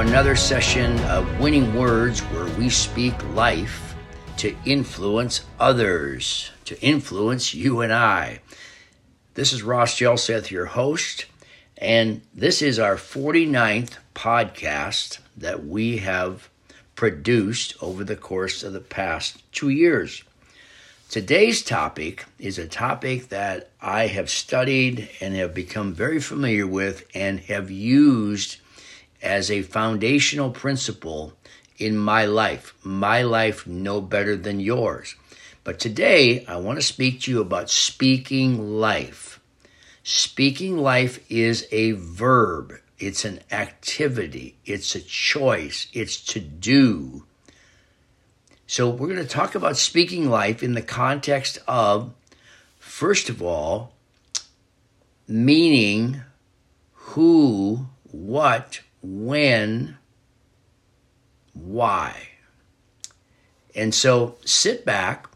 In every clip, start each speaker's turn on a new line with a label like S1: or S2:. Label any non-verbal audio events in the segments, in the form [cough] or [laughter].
S1: another session of Winning Words where we speak life to influence others, to influence you and I. This is Ross Jelseth, your host, and this is our 49th podcast that we have produced over the course of the past two years. Today's topic is a topic that I have studied and have become very familiar with and have used as a foundational principle in my life. My life no better than yours. But today I want to speak to you about speaking life. Speaking life is a verb. It's an activity. It's a choice. It's to do. So we're going to talk about speaking life in the context of, first of all, meaning who, what, when, why. And so sit back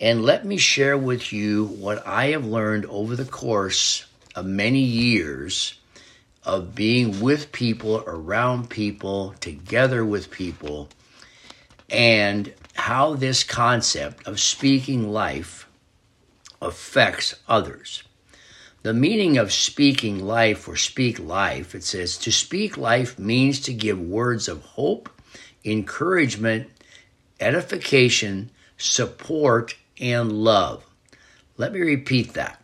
S1: and let me share with you what I have learned over the course of many years of being with people, around people, together with people, and how this concept of speaking life affects others. The meaning of speaking life or speak life, it says to speak life means to give words of hope, encouragement, edification, support, and love. Let me repeat that.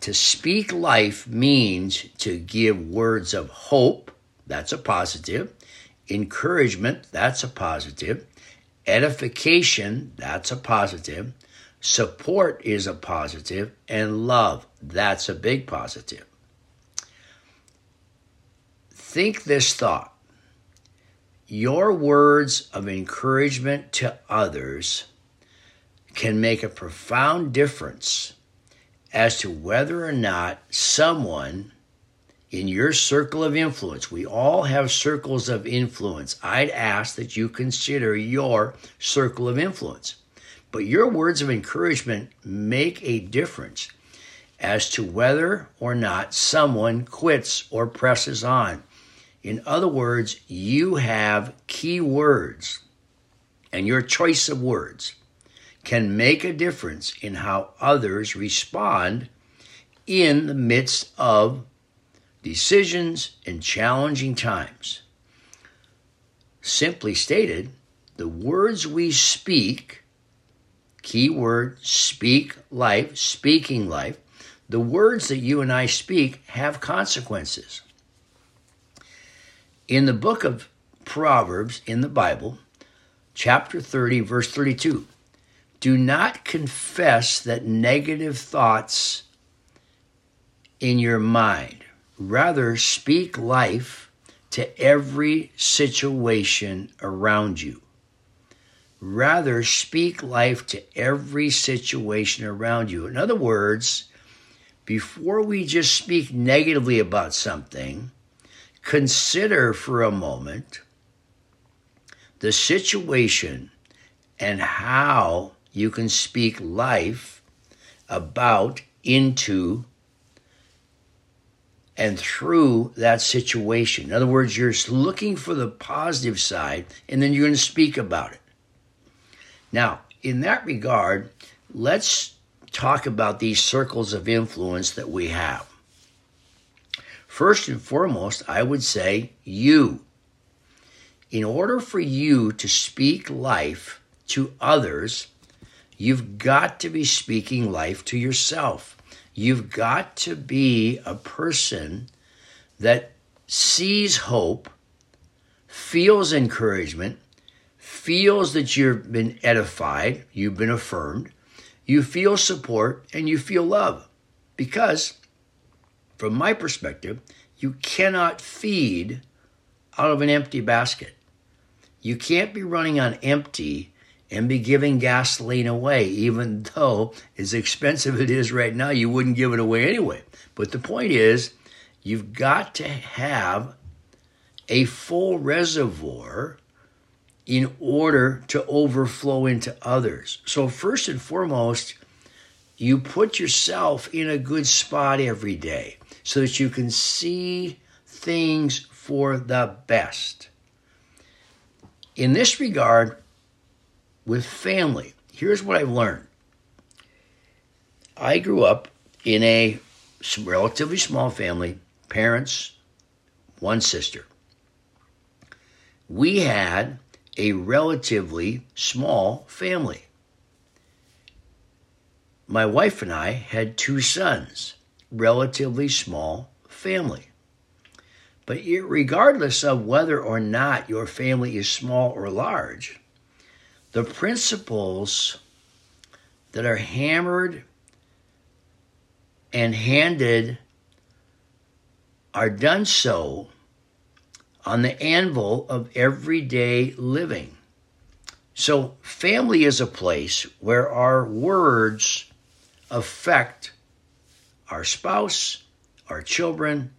S1: To speak life means to give words of hope, that's a positive, encouragement, that's a positive, edification, that's a positive, Support is a positive, and love, that's a big positive. Think this thought. Your words of encouragement to others can make a profound difference as to whether or not someone in your circle of influence, we all have circles of influence. I'd ask that you consider your circle of influence. But your words of encouragement make a difference as to whether or not someone quits or presses on. In other words, you have key words, and your choice of words can make a difference in how others respond in the midst of decisions and challenging times. Simply stated, the words we speak Key word speak life, speaking life. The words that you and I speak have consequences. In the book of Proverbs in the Bible, chapter 30, verse 32, do not confess that negative thoughts in your mind. Rather, speak life to every situation around you. Rather, speak life to every situation around you. In other words, before we just speak negatively about something, consider for a moment the situation and how you can speak life about, into, and through that situation. In other words, you're looking for the positive side and then you're going to speak about it. Now, in that regard, let's talk about these circles of influence that we have. First and foremost, I would say you. In order for you to speak life to others, you've got to be speaking life to yourself. You've got to be a person that sees hope, feels encouragement, feels that you've been edified, you've been affirmed, you feel support, and you feel love. Because, from my perspective, you cannot feed out of an empty basket. You can't be running on empty and be giving gasoline away, even [laughs] though as expensive it is right now, you wouldn't give it away anyway. But the point is, you've got to have a full reservoir in order to overflow into others. So, first and foremost, you put yourself in a good spot every day so that you can see things for the best. in this regard, with family, here's what I've learned. I grew up in a relatively small family, parents, one sister. We had a relatively small family. My wife and I had two sons, relatively small family. But regardless of whether or not your family is small or large, the principles that are hammered and handed are done so on the anvil of everyday living. So, family is a place where our words affect our spouse, our children,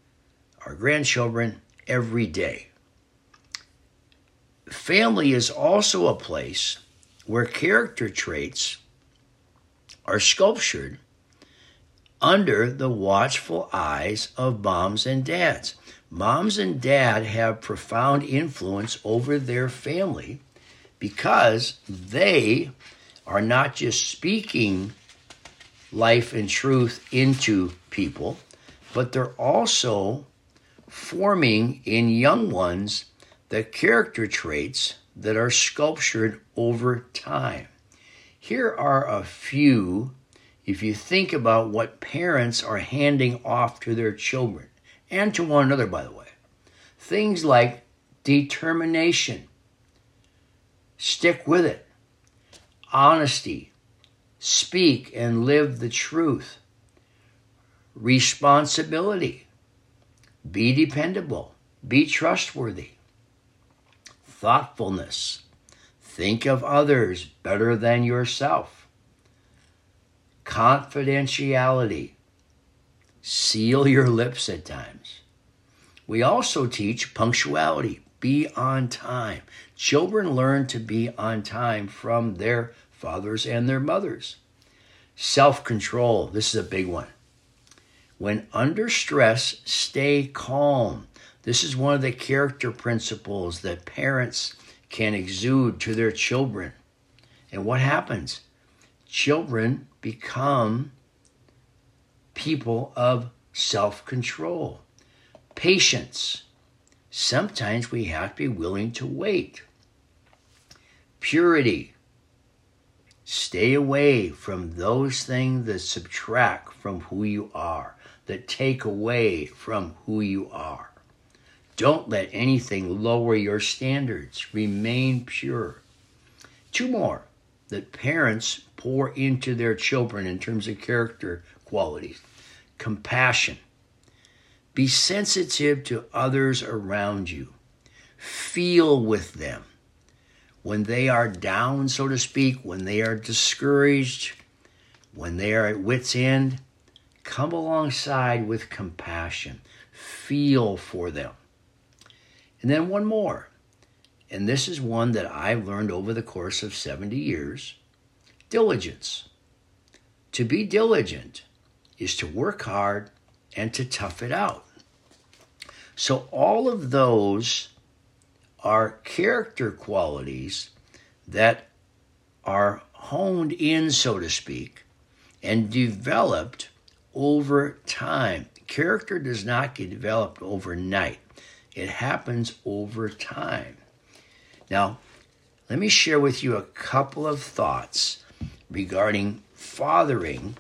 S1: our grandchildren every day. Family is also a place where character traits are sculptured under the watchful eyes of moms and dads. Moms and dad have profound influence over their family because they are not just speaking life and truth into people, but they're also forming in young ones the character traits that are sculptured over time. Here are a few, if you think about what parents are handing off to their children and to one another, by the way. Things like determination, stick with it, honesty, speak and live the truth, responsibility, be dependable, be trustworthy, thoughtfulness, think of others better than yourself, confidentiality, seal your lips at times. We also teach punctuality, be on time. Children learn to be on time from their fathers and their mothers. Self control, this is a big one. When under stress, stay calm. This is one of the character principles that parents can exude to their children. And what happens? Children become people of self control. Patience. Sometimes we have to be willing to wait. Purity. Stay away from those things that subtract from who you are, that take away from who you are. Don't let anything lower your standards. Remain pure. Two more that parents pour into their children in terms of character qualities compassion. Be sensitive to others around you. Feel with them when they are down, so to speak, when they are discouraged, when they are at wits' end, come alongside with compassion. Feel for them. And then one more, and this is one that I've learned over the course of 70 years diligence. To be diligent is to work hard and to tough it out. So, all of those are character qualities that are honed in, so to speak, and developed over time. Character does not get developed overnight, it happens over time. Now, let me share with you a couple of thoughts regarding fathering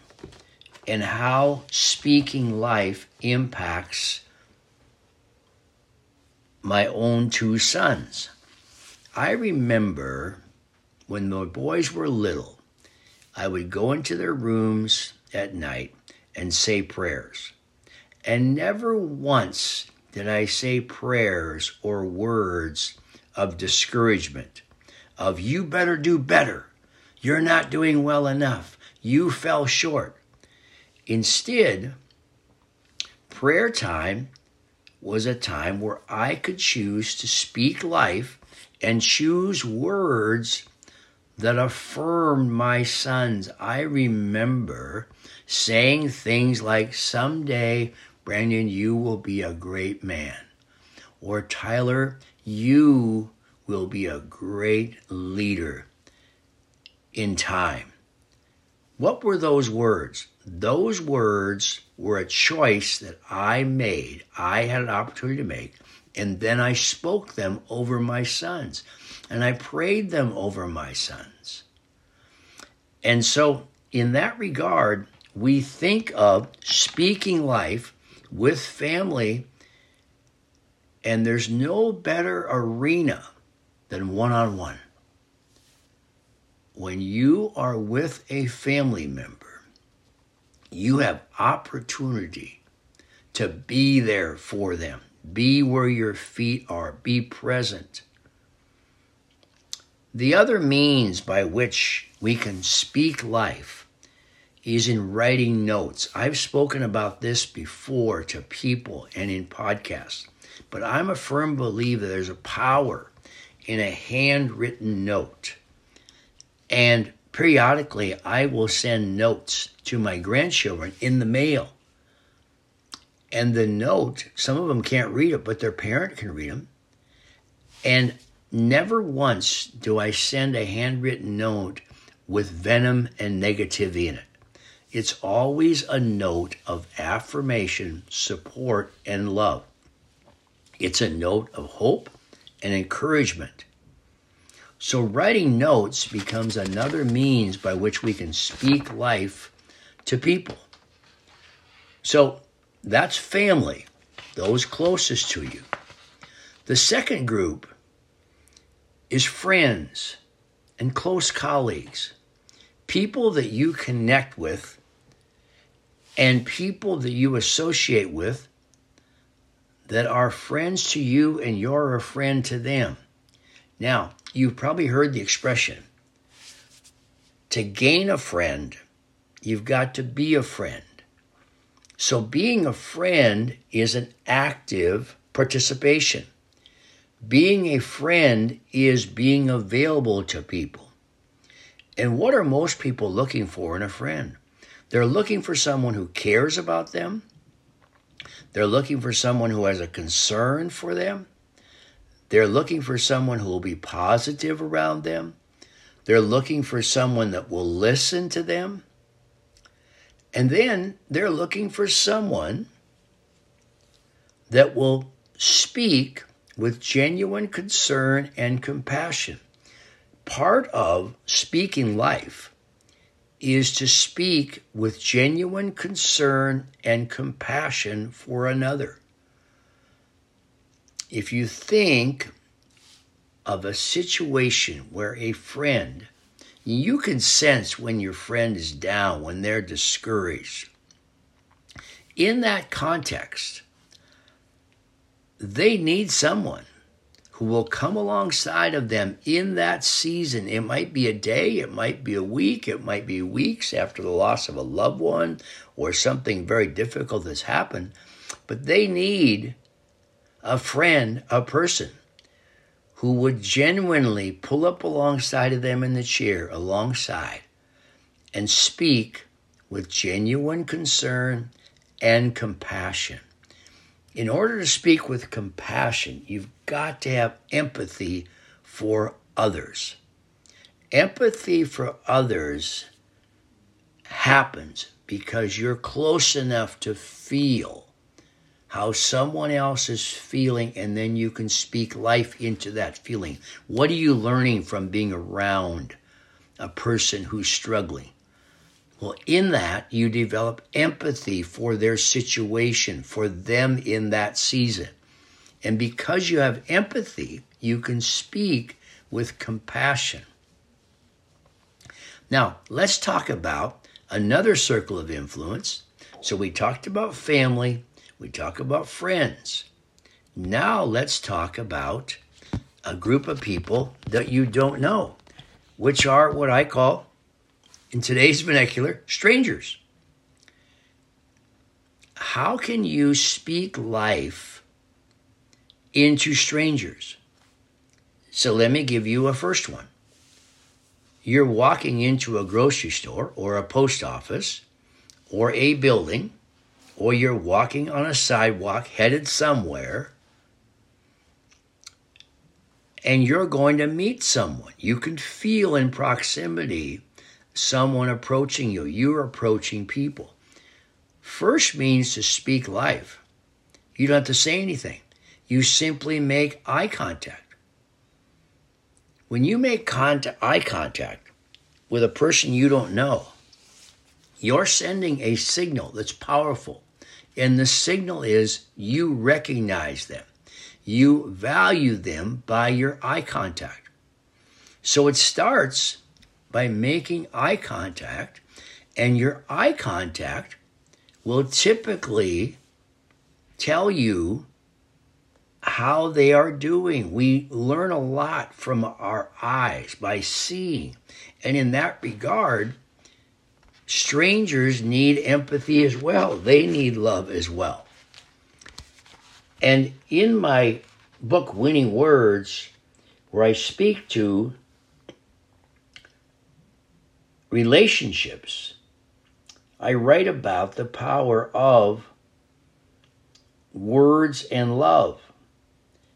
S1: and how speaking life impacts my own two sons. I remember when the boys were little, I would go into their rooms at night and say prayers. And never once did I say prayers or words of discouragement, of you better do better, you're not doing well enough, you fell short. Instead, prayer time was a time where I could choose to speak life and choose words that affirmed my sons. I remember saying things like, Someday, Brandon, you will be a great man. Or, Tyler, you will be a great leader in time. What were those words? Those words were a choice that I made. I had an opportunity to make. And then I spoke them over my sons. And I prayed them over my sons. And so, in that regard, we think of speaking life with family, and there's no better arena than one on one. When you are with a family member, you have opportunity to be there for them. Be where your feet are. Be present. The other means by which we can speak life is in writing notes. I've spoken about this before to people and in podcasts, but I'm a firm believer there's a power in a handwritten note. And periodically, I will send notes to my grandchildren in the mail. And the note, some of them can't read it, but their parent can read them. And never once do I send a handwritten note with venom and negativity in it. It's always a note of affirmation, support, and love. It's a note of hope and encouragement. So, writing notes becomes another means by which we can speak life to people. So, that's family, those closest to you. The second group is friends and close colleagues, people that you connect with and people that you associate with that are friends to you and you're a friend to them. Now, you've probably heard the expression to gain a friend, you've got to be a friend. So, being a friend is an active participation. Being a friend is being available to people. And what are most people looking for in a friend? They're looking for someone who cares about them. They're looking for someone who has a concern for them. They're looking for someone who will be positive around them. They're looking for someone that will listen to them. And then they're looking for someone that will speak with genuine concern and compassion. Part of speaking life is to speak with genuine concern and compassion for another. If you think of a situation where a friend, you can sense when your friend is down, when they're discouraged. In that context, they need someone who will come alongside of them in that season. It might be a day, it might be a week, it might be weeks after the loss of a loved one or something very difficult has happened, but they need a friend, a person who would genuinely pull up alongside of them in the chair, alongside, and speak with genuine concern and compassion. In order to speak with compassion, you've got to have empathy for others. Empathy for others happens because you're close enough to feel how someone else is feeling, and then you can speak life into that feeling. What are you learning from being around a person who's struggling? Well, in that, you develop empathy for their situation, for them in that season. And because you have empathy, you can speak with compassion. Now, let's talk about another circle of influence. So, we talked about family, we talk about friends. Now, let's talk about a group of people that you don't know, which are what I call in today's vernacular, strangers. How can you speak life into strangers? So let me give you a first one. You're walking into a grocery store or a post office or a building, or you're walking on a sidewalk headed somewhere, and you're going to meet someone. You can feel in proximity someone approaching you. You're approaching people. First means to speak life. You don't have to say anything. You simply make eye contact. When you make contact, eye contact with a person you don't know, you're sending a signal that's powerful. And the signal is you recognize them. You value them by your eye contact. So it starts by making eye contact, and your eye contact will typically tell you how they are doing. We learn a lot from our eyes by seeing. And in that regard, strangers need empathy as well. They need love as well. And in my book, Winning Words, where I speak to relationships, I write about the power of words and love.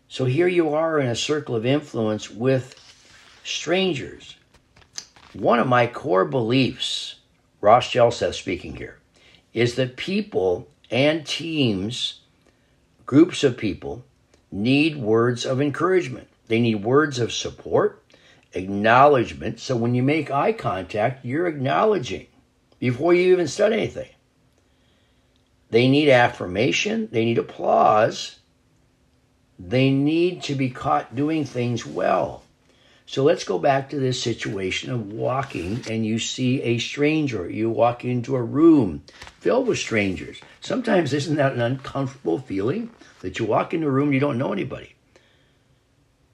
S1: So here you are in a circle of influence with strangers. One of my core beliefs, Ross Jelseth speaking here, is that people and teams, groups of people, need words of encouragement. They need words of support, acknowledgement. So when you make eye contact, you're acknowledging before you even said anything. They need affirmation, they need applause, they need to be caught doing things well. So let's go back to this situation of walking and you see a stranger. You walk into a room filled with strangers. Sometimes isn't that an uncomfortable feeling that you walk into a room you don't know anybody?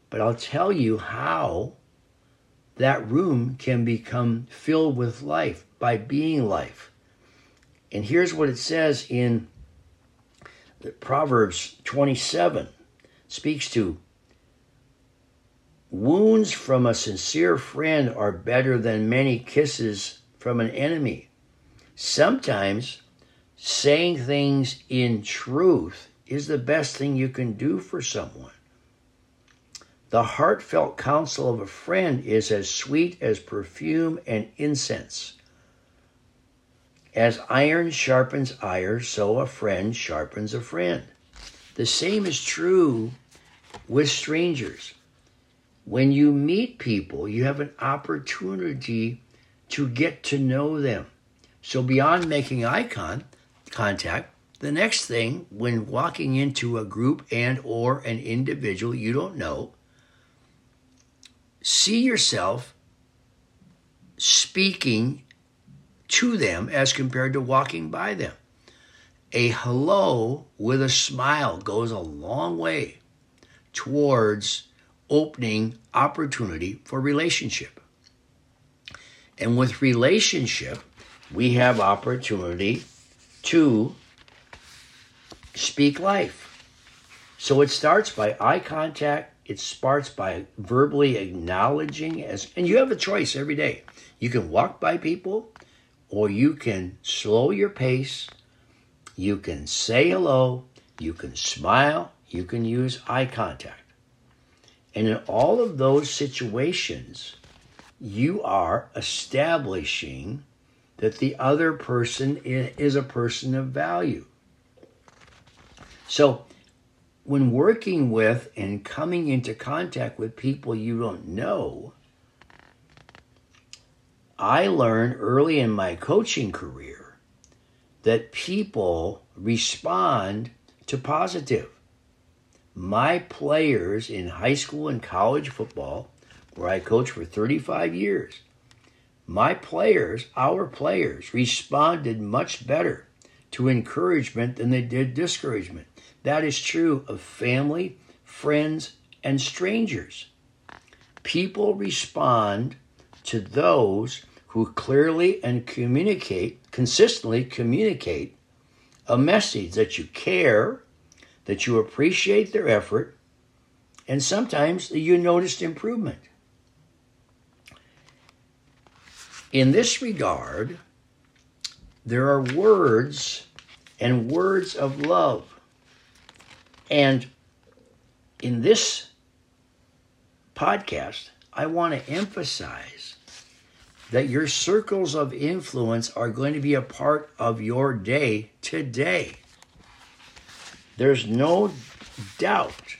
S1: But I'll tell you how that room can become filled with life by being life. And here's what it says in the Proverbs 27 speaks to wounds from a sincere friend are better than many kisses from an enemy. Sometimes saying things in truth is the best thing you can do for someone. The heartfelt counsel of a friend is as sweet as perfume and incense. As iron sharpens iron, so a friend sharpens a friend. The same is true with strangers. When you meet people, you have an opportunity to get to know them. So beyond making eye con- contact, the next thing when walking into a group and or an individual you don't know, see yourself speaking to them as compared to walking by them. A hello with a smile goes a long way towards opening opportunity for relationship. And with relationship, we have opportunity to speak life. So it starts by eye contact, it starts by verbally acknowledging as and you have a choice every day. You can walk by people or you can slow your pace, you can say hello, you can smile, you can use eye contact. And in all of those situations, you are establishing that the other person is a person of value. So, when working with and coming into contact with people you don't know, I learned early in my coaching career that people respond to positive. My players in high school and college football, where I coached for 35 years, my players, our players, responded much better to encouragement than they did discouragement. That is true of family, friends, and strangers. People respond to those who clearly and communicate, consistently communicate a message that you care, that you appreciate their effort, and sometimes you noticed improvement. In this regard, there are words and words of love. And in this podcast, I want to emphasize that your circles of influence are going to be a part of your day today. There's no doubt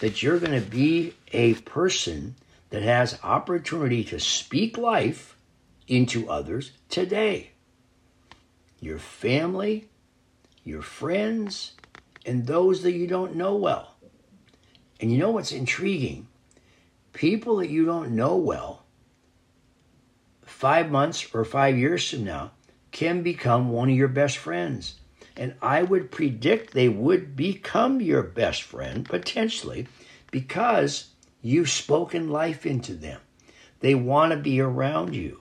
S1: that you're going to be a person that has opportunity to speak life into others today. Your family, your friends, and those that you don't know well. And you know what's intriguing? People that you don't know well, five months or five years from now, can become one of your best friends. And I would predict they would become your best friend potentially because you've spoken life into them. They want to be around you.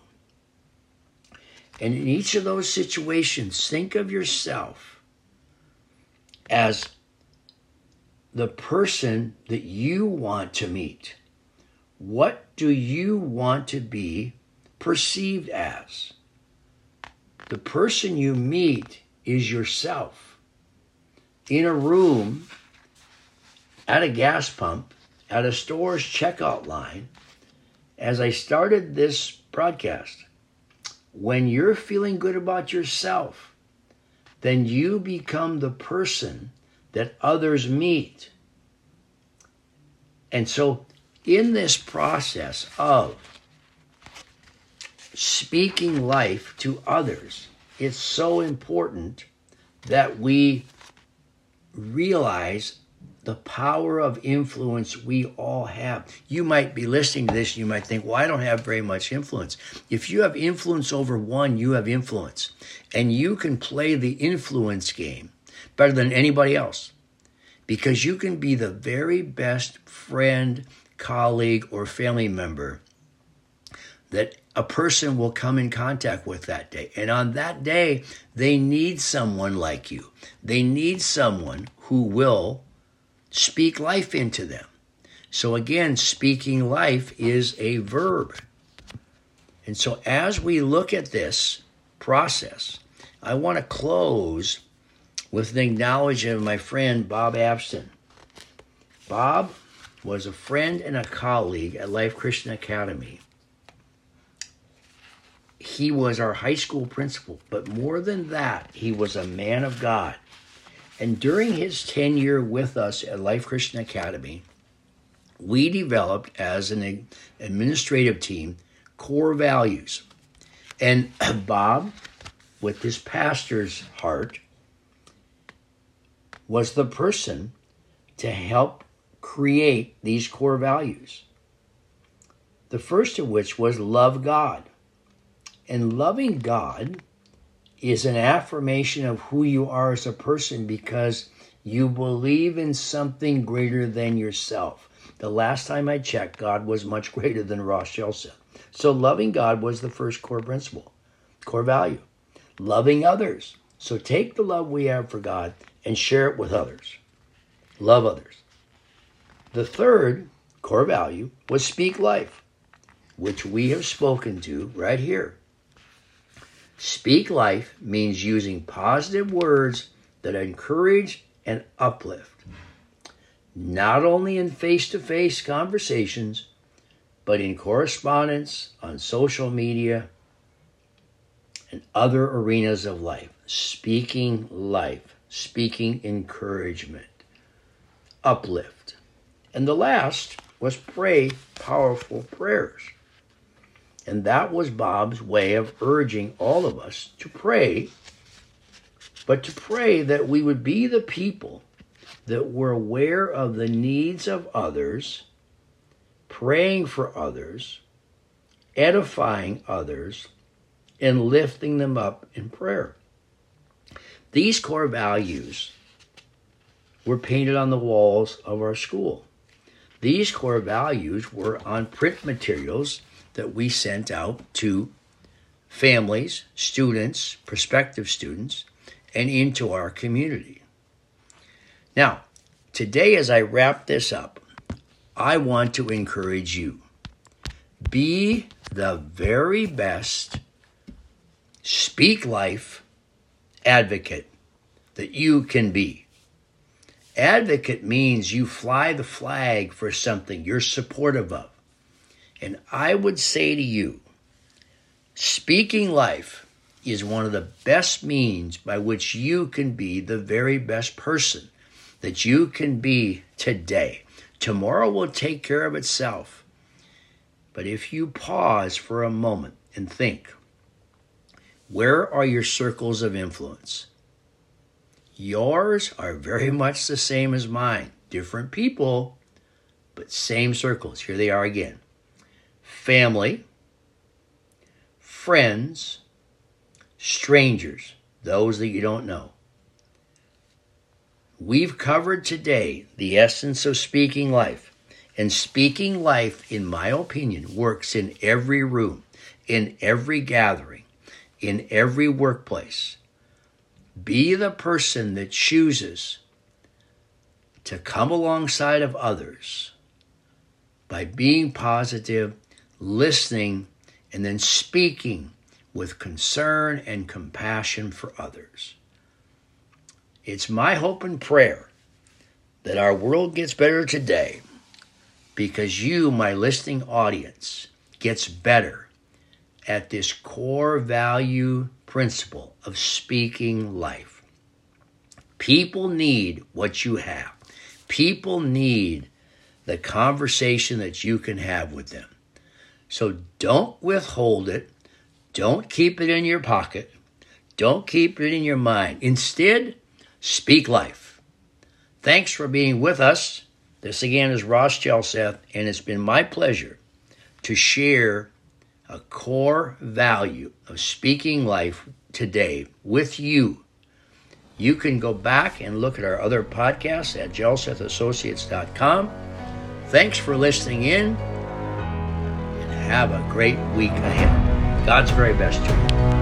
S1: And in each of those situations, think of yourself as the person that you want to meet. What do you want to be perceived as? The person you meet is yourself. In a room, at a gas pump, at a store's checkout line, as I started this broadcast, when you're feeling good about yourself, then you become the person that others meet. And so, in this process of speaking life to others, it's so important that we realize the power of influence we all have. You might be listening to this and you might think, well, I don't have very much influence. If you have influence over one, you have influence. And you can play the influence game better than anybody else because you can be the very best friend, colleague, or family member that a person will come in contact with that day. And on that day, they need someone like you. They need someone who will speak life into them. So again, speaking life is a verb. And so as we look at this process, I want to close with an acknowledgement of my friend Bob Abston. Bob was a friend and a colleague at Life Christian Academy. He was our high school principal, but more than that, he was a man of God. And during his tenure with us at Life Christian Academy, we developed as an administrative team core values. And [clears throat] Bob, with his pastor's heart, was the person to help create these core values. The first of which was love God. And loving God is an affirmation of who you are as a person because you believe in something greater than yourself. The last time I checked, God was much greater than Ross Jelseth. So loving God was the first core principle, core value. Loving others. So take the love we have for God and share it with others. Love others. The third core value was speak life, which we have spoken to right here. Speak life means using positive words that encourage and uplift, not only in face to face conversations, but in correspondence, on social media, and other arenas of life. Speaking life, speaking encouragement, uplift. And the last was pray powerful prayers. And that was Bob's way of urging all of us to pray, but to pray that we would be the people that were aware of the needs of others, praying for others, edifying others, and lifting them up in prayer. These core values were painted on the walls of our school. These core values were on print materials that we sent out to families, students, prospective students, and into our community. Now, today, as I wrap this up, I want to encourage you be the very best speak life advocate that you can be. Advocate means you fly the flag for something you're supportive of. And I would say to you, speaking life is one of the best means by which you can be the very best person that you can be today. Tomorrow will take care of itself. But if you pause for a moment and think, where are your circles of influence? Yours are very much the same as mine. Different people, but same circles. Here they are again family, friends, strangers, those that you don't know. We've covered today the essence of speaking life. And speaking life, in my opinion, works in every room, in every gathering, in every workplace. Be the person that chooses to come alongside of others by being positive, listening, and then speaking with concern and compassion for others. It's my hope and prayer that our world gets better today because you, my listening audience, gets better at this core value principle of speaking life. People need what you have. People need the conversation that you can have with them. So don't withhold it. Don't keep it in your pocket. Don't keep it in your mind. Instead, speak life. Thanks for being with us. This again is Ross Jelseth, and it's been my pleasure to share a core value of speaking life today with you. You can go back and look at our other podcasts at jelsethassociates.com. Thanks for listening in have a great week ahead. God's very best to you.